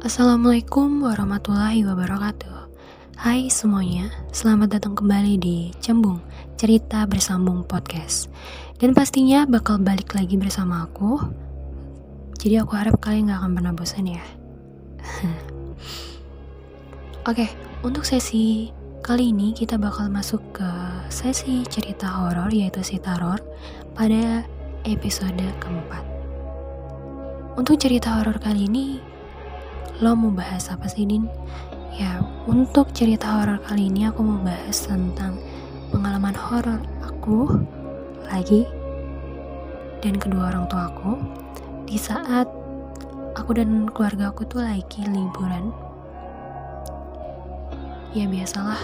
Assalamualaikum warahmatullahi wabarakatuh. Hai semuanya, selamat datang kembali di Cembung Cerita Bersambung Podcast. Dan pastinya bakal balik lagi bersama aku. Jadi aku harap kalian gak akan pernah bosan ya. Oke, untuk sesi kali ini kita bakal masuk ke sesi cerita horor yaitu si teror pada episode keempat. Untuk cerita horor kali ini Lo mau bahas apa sih Din? Ya, untuk cerita horor kali ini aku mau bahas tentang pengalaman horor aku lagi dan kedua orang tua aku di saat aku dan keluarga aku tuh lagi liburan. Ya biasalah.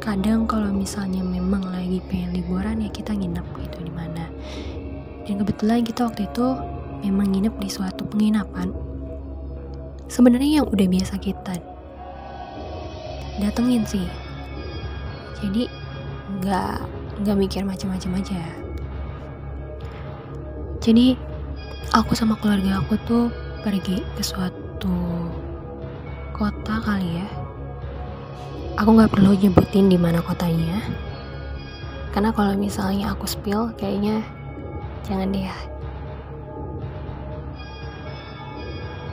Kadang kalau misalnya memang lagi pengen liburan ya kita nginep gitu di mana. Dan kebetulan kita waktu itu memang nginep di suatu penginapan sebenarnya yang udah biasa kita datengin sih. Jadi nggak nggak mikir macam-macam aja. Jadi aku sama keluarga aku tuh pergi ke suatu kota kali ya. Aku nggak perlu nyebutin di mana kotanya. Karena kalau misalnya aku spill kayaknya jangan deh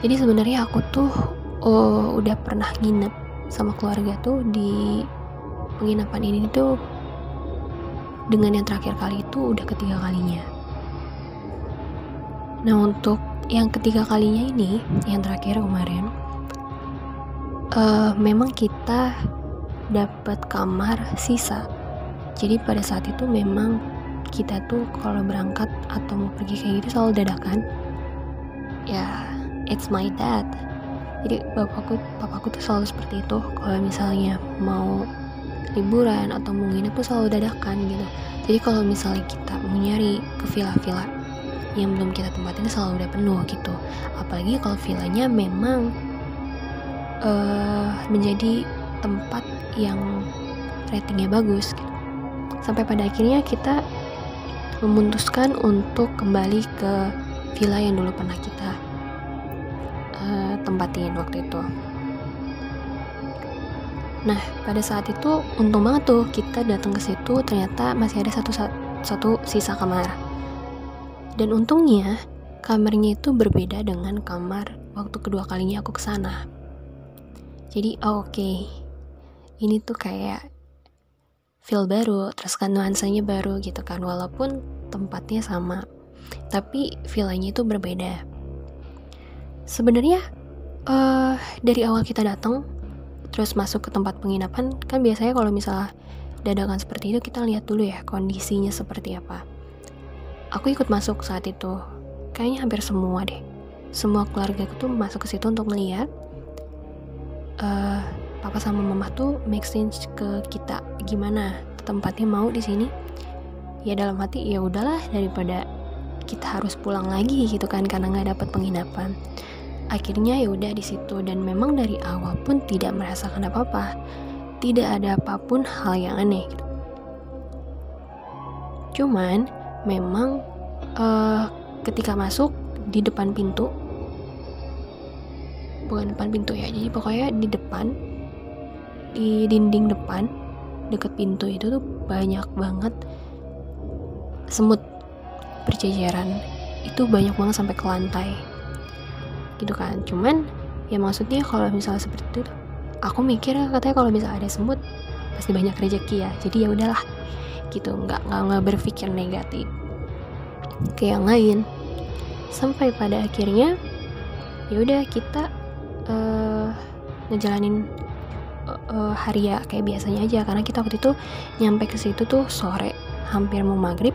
jadi sebenarnya aku tuh oh, udah pernah nginep sama keluarga tuh di penginapan ini tuh dengan yang terakhir kali itu udah ketiga kalinya. Nah untuk yang ketiga kalinya ini yang terakhir kemarin uh, memang kita dapat kamar sisa. Jadi pada saat itu memang kita tuh kalau berangkat atau mau pergi kayak gitu selalu dadakan. Ya it's my dad. Jadi bapakku papaku tuh selalu seperti itu. Kalau misalnya mau liburan atau mau nginep selalu dadakan gitu. Jadi kalau misalnya kita mau nyari ke villa-villa yang belum kita tempatin selalu udah penuh gitu. Apalagi kalau villanya memang uh, menjadi tempat yang ratingnya bagus gitu. sampai pada akhirnya kita memutuskan untuk kembali ke villa yang dulu pernah kita tempatin waktu itu. Nah, pada saat itu untung banget tuh kita datang ke situ ternyata masih ada satu satu sisa kamar. Dan untungnya kamarnya itu berbeda dengan kamar waktu kedua kalinya aku ke sana. Jadi oke, okay. ini tuh kayak feel baru, terus kan nuansanya baru gitu kan, walaupun tempatnya sama, tapi villanya itu berbeda sebenarnya uh, dari awal kita datang terus masuk ke tempat penginapan kan biasanya kalau misalnya dadakan seperti itu kita lihat dulu ya kondisinya seperti apa. Aku ikut masuk saat itu. Kayaknya hampir semua deh. Semua keluarga tuh masuk ke situ untuk melihat uh, papa sama mama tuh make sense ke kita. Gimana tempatnya mau di sini? Ya dalam hati ya udahlah daripada kita harus pulang lagi gitu kan karena nggak dapat penginapan akhirnya ya udah di situ dan memang dari awal pun tidak merasakan apa-apa. Tidak ada apa pun hal yang aneh gitu. cuman memang uh, ketika masuk di depan pintu bukan depan pintu ya jadi pokoknya di depan di dinding depan deket pintu itu tuh banyak banget semut berjajaran itu banyak banget sampai ke lantai gitu kan. Cuman ya maksudnya kalau misalnya seperti itu aku mikir katanya kalau misalnya ada semut pasti banyak rezeki ya. Jadi ya udahlah gitu. Nggak nggak nggak berpikir negatif. Ke yang lain. Sampai pada akhirnya ya udah kita uh, ngejalanin uh, uh, hari ya kayak biasanya aja. Karena kita waktu itu nyampe ke situ tuh sore hampir mau maghrib.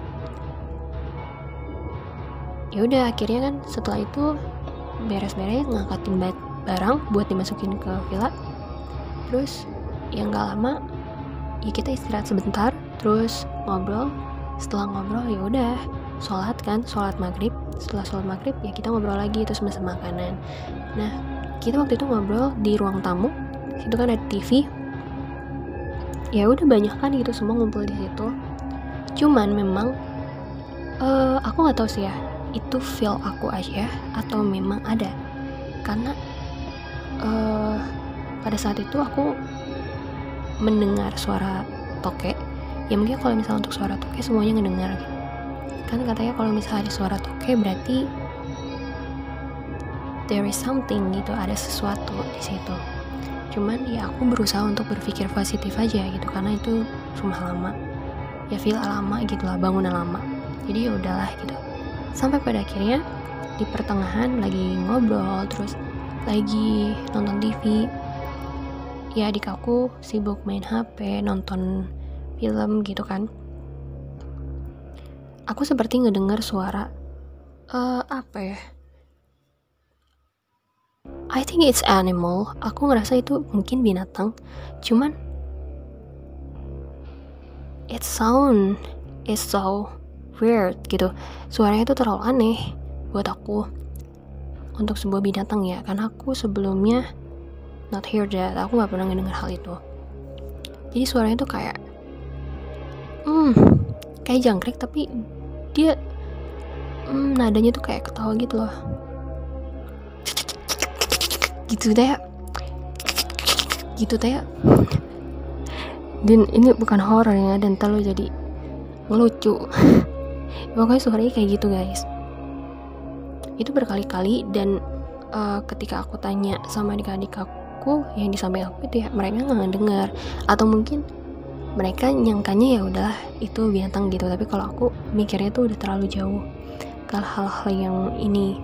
Ya udah akhirnya kan setelah itu beres-beres ngangkatin barang buat dimasukin ke villa. Terus yang gak lama ya kita istirahat sebentar terus ngobrol. Setelah ngobrol ya udah sholat kan sholat maghrib. Setelah sholat maghrib ya kita ngobrol lagi terus mesen makanan. Nah kita waktu itu ngobrol di ruang tamu. Situ kan ada TV ya udah banyak kan gitu semua ngumpul di situ. Cuman memang uh, aku nggak tahu sih ya itu feel aku aja atau memang ada? Karena uh, pada saat itu aku mendengar suara toke. Ya mungkin kalau misalnya untuk suara toke semuanya ngedengar. Kan katanya kalau misalnya ada suara toke berarti there is something gitu ada sesuatu di situ. Cuman ya aku berusaha untuk berpikir positif aja gitu karena itu rumah lama. Ya villa lama gitulah bangunan lama. Jadi ya udahlah gitu sampai pada akhirnya di pertengahan lagi ngobrol terus lagi nonton TV ya adik aku sibuk main HP nonton film gitu kan. Aku seperti ngedengar suara uh, apa ya? I think it's animal. Aku ngerasa itu mungkin binatang. Cuman it sound is so weird gitu. Suaranya itu terlalu aneh buat aku untuk sebuah binatang ya karena aku sebelumnya not hear that. Aku nggak pernah ngedenger hal itu. Jadi suaranya tuh kayak hmm kayak jangkrik tapi dia hmm, nadanya tuh kayak ketawa gitu loh. Gitu deh. Gitu deh. Dan ini bukan horror ya dan terlalu jadi ngelucu pokoknya suaranya kayak gitu guys. Itu berkali-kali dan uh, ketika aku tanya sama adik-adik aku yang di samping aku itu ya mereka nggak dengar atau mungkin mereka nyangkanya ya udah itu binatang gitu. Tapi kalau aku mikirnya tuh udah terlalu jauh ke hal-hal yang ini.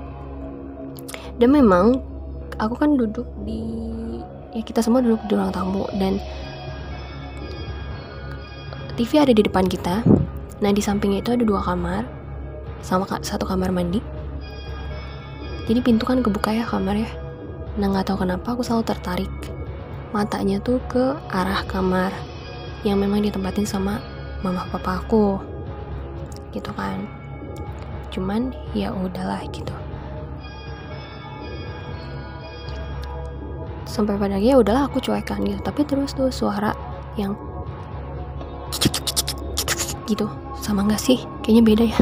Dan memang aku kan duduk di ya kita semua duduk di ruang tamu dan TV ada di depan kita nah di sampingnya itu ada dua kamar. Sama satu kamar mandi. Jadi pintu kan kebuka ya kamar ya. Nah nggak tahu kenapa aku selalu tertarik matanya tuh ke arah kamar yang memang ditempatin sama mama papa aku. Gitu kan. Cuman ya udahlah gitu. Sampai pada ya udahlah aku cuekan gitu. Tapi terus tuh suara yang gitu sama nggak sih? Kayaknya beda ya.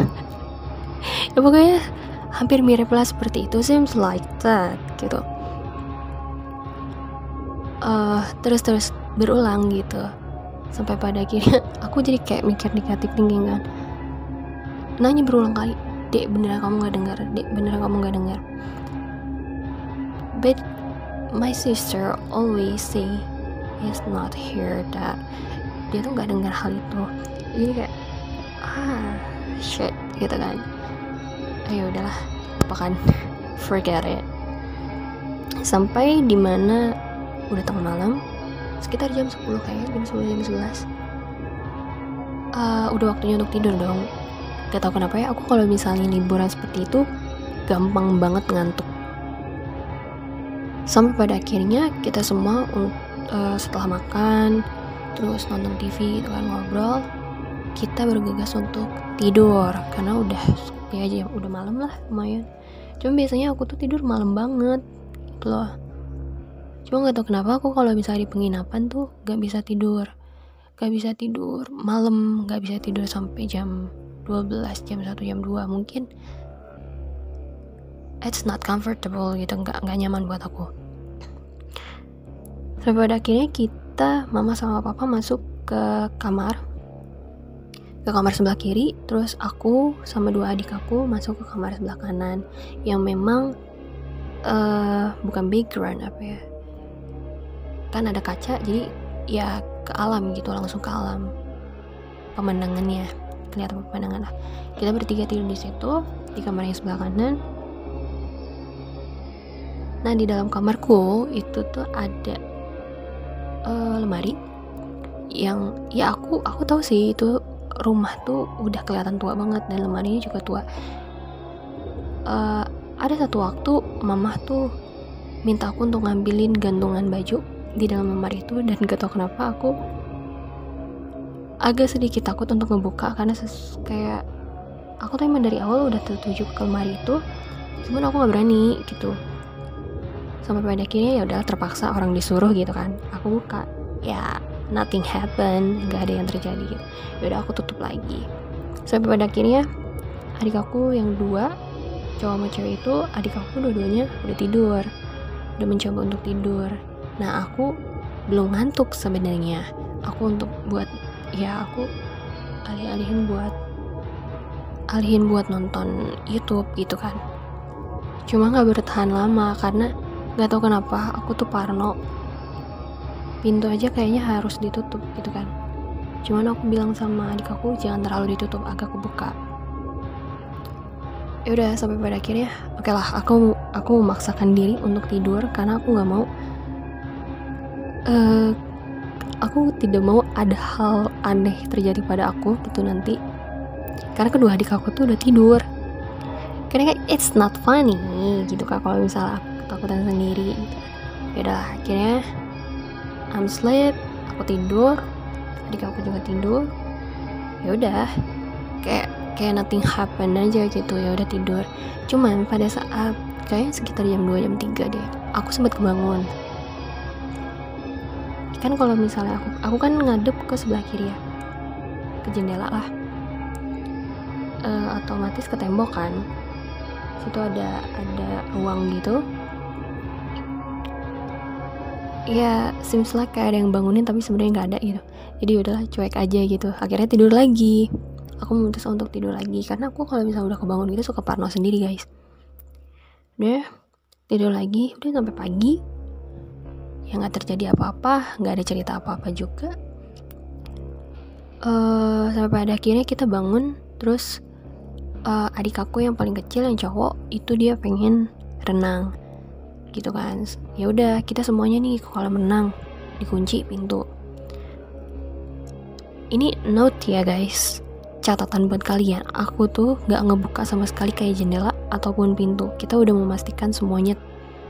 Ya pokoknya hampir mirip lah seperti itu. Seems like that gitu. Uh, terus terus berulang gitu. Sampai pada akhirnya aku jadi kayak mikir negatif thinking kan. Nanya berulang kali dek beneran kamu nggak dengar dek beneran kamu nggak dengar but my sister always say he's not here that. Dia tuh nggak dengar hal itu. Jadi kayak ah shit gitu kan. Ayo udahlah lupakan forget it. Sampai di mana udah tengah malam sekitar jam 10 kayaknya jam 10 jam 11 uh, udah waktunya untuk tidur dong. Gak tau kenapa ya aku kalau misalnya liburan seperti itu gampang banget ngantuk. Sampai pada akhirnya kita semua uh, setelah makan terus nonton TV itu kan ngobrol kita bergegas untuk tidur karena udah ya aja udah malam lah lumayan. Cuma biasanya aku tuh tidur malam banget gitu loh. Cuma nggak tau kenapa aku kalau misalnya di penginapan tuh gak bisa tidur. Gak bisa tidur malam gak bisa tidur sampai jam 12 jam 1 jam 2 mungkin. It's not comfortable gitu nggak nggak nyaman buat aku. Sampai pada akhirnya kita mama sama papa masuk ke kamar ke kamar sebelah kiri terus aku sama dua adik aku masuk ke kamar sebelah kanan yang memang uh, bukan background apa ya kan ada kaca jadi ya ke alam gitu langsung ke alam pemandangannya kelihatan pemandangan lah. Kita bertiga tidur di situ di kamar yang sebelah kanan. Nah di dalam kamarku itu tuh ada uh, lemari yang ya aku aku tahu sih itu rumah tuh udah kelihatan tua banget dan lemarinya juga tua. Uh, ada satu waktu mama tuh minta aku untuk ngambilin gantungan baju di dalam lemari itu dan gak tau kenapa aku agak sedikit takut untuk ngebuka karena kayak aku tuh emang dari awal udah tertuju ke lemari itu cuman aku nggak berani gitu. Sampai pada akhirnya ya udah terpaksa orang disuruh gitu kan aku buka. Ya nothing happen nggak ada yang terjadi. Gitu yaudah aku tutup lagi. Sampai pada akhirnya adik aku yang dua cowok sama cewek itu adik aku dua-duanya udah tidur. Udah mencoba untuk tidur. Nah aku belum ngantuk sebenarnya. Aku untuk buat ya aku alih-alihin buat alihin buat nonton YouTube gitu kan. Cuma nggak bertahan lama karena nggak tahu kenapa aku tuh parno pintu aja kayaknya harus ditutup gitu kan. Cuman aku bilang sama adik aku jangan terlalu ditutup agak kebuka. Ya udah sampai pada akhirnya oke okay lah aku aku memaksakan diri untuk tidur karena aku nggak mau uh, aku tidak mau ada hal aneh terjadi pada aku gitu nanti. Karena kedua adik aku tuh udah tidur. Karena kayak it's not funny gitu kan kalau misalnya aku ketakutan sendiri gitu. ya udah akhirnya I'm sleep aku tidur adik aku juga tidur. Ya udah kayak kayak nothing happen aja gitu ya udah tidur. Cuman pada saat kayaknya sekitar jam 2 jam 3 deh aku sempat kebangun. Kan kalau misalnya aku aku kan ngadep ke sebelah kiri ya ke jendela lah. E, otomatis ke tembok kan. Situ ada ada ruang gitu ya seems like kayak ada yang bangunin tapi sebenarnya nggak ada gitu. Jadi udahlah cuek aja gitu. Akhirnya tidur lagi. Aku memutuskan untuk tidur lagi karena aku kalau misalnya udah kebangun gitu suka parno sendiri guys. Udah tidur lagi. Udah sampai pagi. Ya nggak terjadi apa-apa nggak ada cerita apa-apa juga. Uh, sampai pada akhirnya kita bangun. Terus uh, adik aku yang paling kecil yang cowok itu dia pengen renang gitu kan. Ya udah kita semuanya nih ke kolam renang. Dikunci pintu. Ini note ya guys. Catatan buat kalian. Aku tuh gak ngebuka sama sekali kayak jendela ataupun pintu. Kita udah memastikan semuanya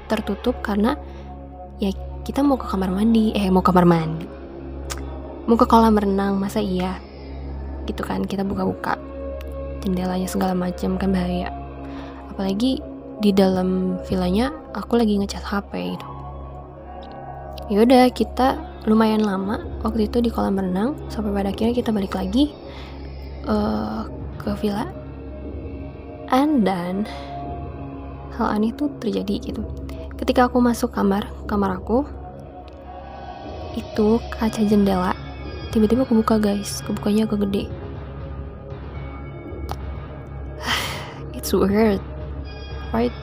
tertutup karena ya kita mau ke kamar mandi. Eh mau kamar mandi. Mau ke kolam renang masa iya? Gitu kan kita buka-buka. Jendelanya segala macam kan bahaya. Apalagi di dalam villanya aku lagi ngecas HP itu yaudah kita lumayan lama waktu itu di kolam renang sampai pada akhirnya kita balik lagi uh, ke villa. And then hal aneh tuh terjadi gitu. Ketika aku masuk kamar kamar aku itu kaca jendela. Tiba-tiba kebuka guys. Kebukanya agak gede. It's weird right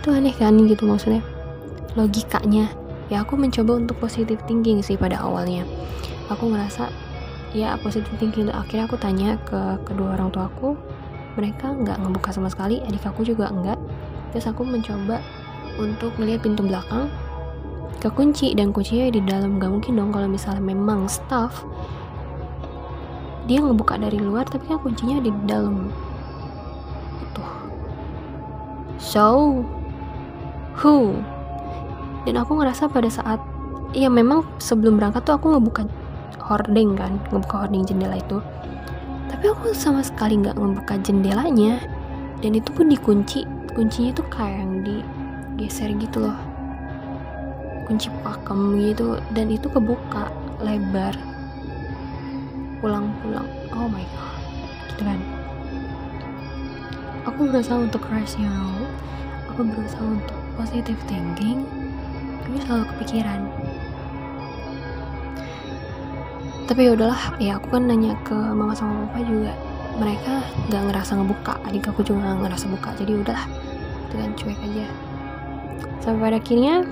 itu aneh kan gitu maksudnya? Logikanya. Ya aku mencoba untuk positive thinking sih pada awalnya. Aku ngerasa ya positive thinking akhirnya aku tanya ke kedua orang tua aku. Mereka nggak ngebuka sama sekali adik aku juga enggak terus aku mencoba untuk melihat pintu belakang. Kekunci dan kuncinya di dalam. Gak mungkin dong kalau misalnya memang staff dia ngebuka dari luar tapi kan kuncinya di dalam so who? Dan aku ngerasa pada saat ya memang sebelum berangkat tuh aku ngebuka hording kan ngebuka hording jendela itu. Tapi aku sama sekali nggak ngebuka jendelanya. Dan itu pun dikunci kuncinya tuh kayak yang digeser gitu loh. Kunci pakem gitu dan itu kebuka lebar. Pulang-pulang. Oh my god gitu kan aku berusaha untuk rasional. Aku berusaha untuk positive thinking. Tapi selalu kepikiran. Tapi ya udahlah ya aku kan nanya ke mama sama papa juga. Mereka nggak ngerasa ngebuka. Adik aku juga nggak ngerasa buka jadi udahlah dengan cuek aja. Sampai pada akhirnya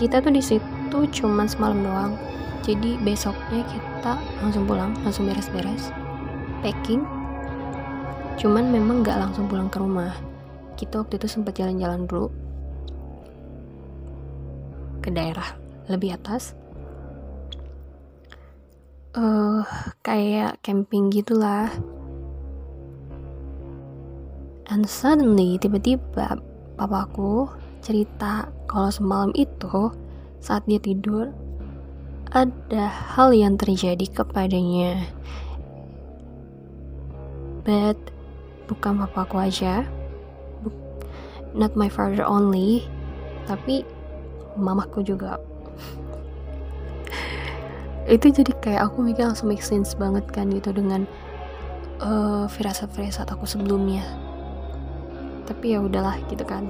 kita tuh di situ cuman semalam doang. Jadi besoknya kita langsung pulang langsung beres-beres. Packing cuman memang nggak langsung pulang ke rumah. Kita waktu itu sempat jalan-jalan dulu. Ke daerah lebih atas. Uh, kayak camping gitulah. And suddenly tiba-tiba papaku cerita kalau semalam itu saat dia tidur ada hal yang terjadi kepadanya. But bukan papaku aja. Not my father only tapi mamaku juga. Itu jadi kayak aku mikir langsung make sense banget kan gitu dengan uh, firasat-firasat aku sebelumnya. Tapi ya udahlah gitu kan.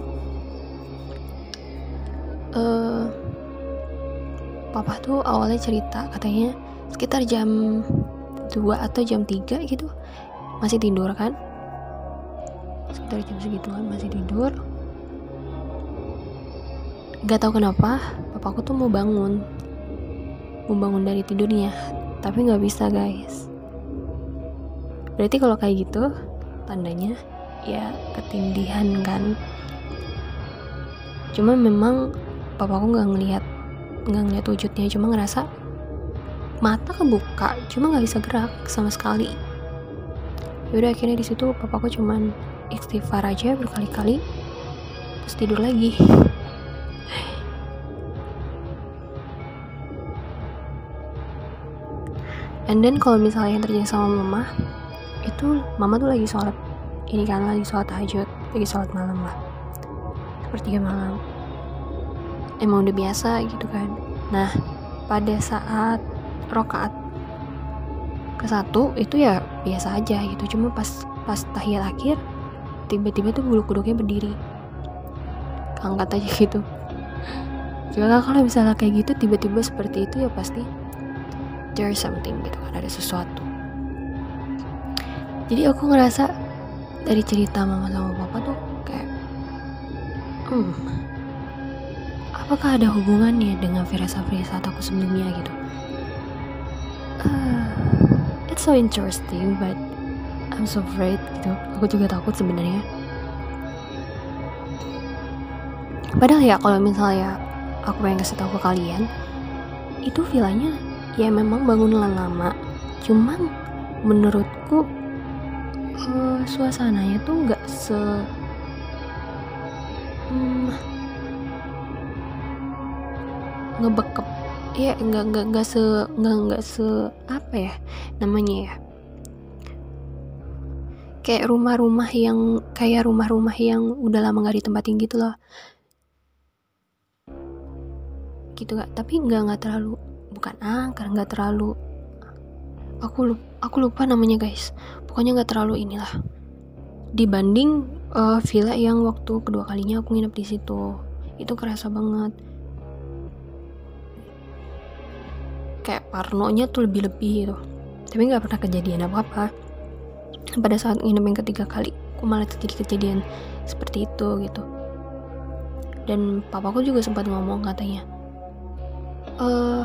Uh, papa tuh awalnya cerita katanya sekitar jam 2 atau jam 3 gitu. Masih tidur kan sekitar jam segituan masih tidur. Gak tau kenapa papaku tuh mau bangun. Mau bangun dari tidurnya tapi nggak bisa guys. Berarti kalau kayak gitu tandanya ya ketindihan kan? Cuma memang papaku nggak ngelihat nggak ngeliat wujudnya cuma ngerasa mata kebuka cuma nggak bisa gerak sama sekali. Yaudah akhirnya di situ papaku cuman istighfar aja berkali-kali terus tidur lagi. And then kalau misalnya yang terjadi sama mama itu mama tuh lagi sholat. Ini kan lagi sholat tahajud lagi sholat malam lah. Sepertiga malam. Emang udah biasa gitu kan. Nah pada saat rokaat ke satu itu ya biasa aja gitu. Cuma pas pas tahiyat akhir tiba-tiba tuh bulu kuduknya berdiri. Angkat aja gitu. Juga kalau misalnya kayak gitu tiba-tiba seperti itu ya pasti there something gitu kan ada sesuatu. Jadi aku ngerasa dari cerita mama sama papa tuh kayak hmm apakah ada hubungannya dengan firasat-firasat aku sebelumnya gitu? Uh, it's so interesting but I'm so afraid gitu. Aku juga takut sebenarnya. Padahal ya kalau misalnya aku pengen kasih tahu ke kalian itu villanya ya memang bangunan lama. Cuman menurutku uh, suasananya tuh nggak se hmm, ngebekep ya nggak nggak nggak se nggak nggak se apa ya namanya ya kayak rumah-rumah yang kayak rumah-rumah yang udah lama nggak ditempatin gitu loh. Gitu gak tapi nggak nggak terlalu bukan angker nggak terlalu aku lupa, aku lupa namanya guys. Pokoknya nggak terlalu inilah. Dibanding uh, villa yang waktu kedua kalinya aku nginep di situ. Itu kerasa banget. Kayak parnonya tuh lebih-lebih gitu. Tapi nggak pernah kejadian apa-apa pada saat nginep yang ketiga kali aku malah terjadi kejadian seperti itu gitu. Dan papaku juga sempat ngomong katanya eh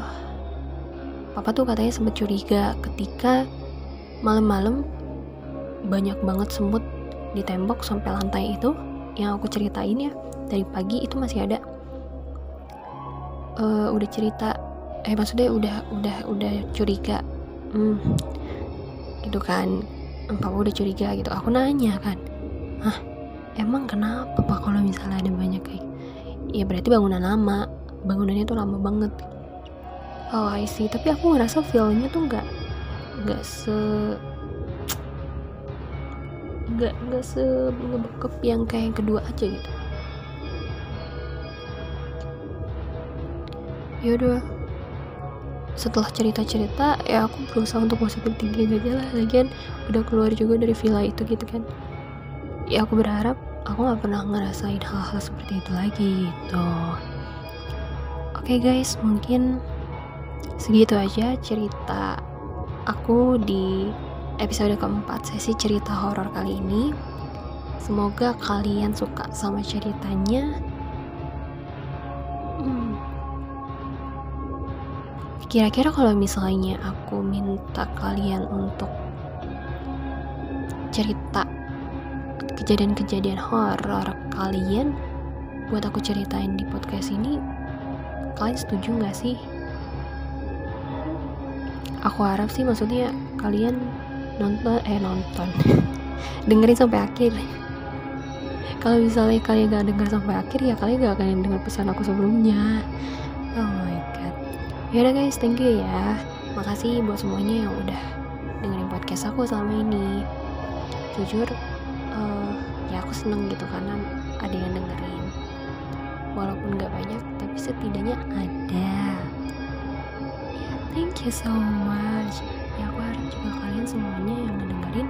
papa tuh katanya sempat curiga ketika malam-malam banyak banget semut di tembok sampai lantai itu yang aku ceritain ya dari pagi itu masih ada. Uh, udah cerita eh maksudnya udah udah udah curiga hmm, gitu kan papa udah curiga gitu. Aku nanya kan ah emang kenapa pak kalau misalnya ada banyak kayak ya berarti bangunan lama. Bangunannya tuh lama banget. Oh I see. Tapi aku ngerasa feelnya tuh nggak nggak se nggak nggak se ngebekep yang kayak yang kedua aja gitu. Yaudah setelah cerita-cerita ya aku berusaha untuk positif tinggi aja lah lagian udah keluar juga dari villa itu gitu kan ya aku berharap aku nggak pernah ngerasain hal-hal seperti itu lagi gitu oke okay guys mungkin segitu aja cerita aku di episode keempat sesi cerita horor kali ini. Semoga kalian suka sama ceritanya. Kira-kira kalau misalnya aku minta kalian untuk cerita kejadian-kejadian horor kalian buat aku ceritain di podcast ini, kalian setuju gak sih? aku harap sih maksudnya kalian nonton eh nonton. Dengerin sampai akhir. Kalau misalnya kalian gak denger sampai akhir ya kalian gak akan denger pesan aku sebelumnya. Oh my yaudah guys thank you ya. Makasih buat semuanya yang udah dengerin podcast aku selama ini. Jujur uh, ya aku seneng gitu karena ada yang dengerin. Walaupun gak banyak tapi setidaknya ada. Thank you so much. Ya aku harap juga kalian semuanya yang ngedengerin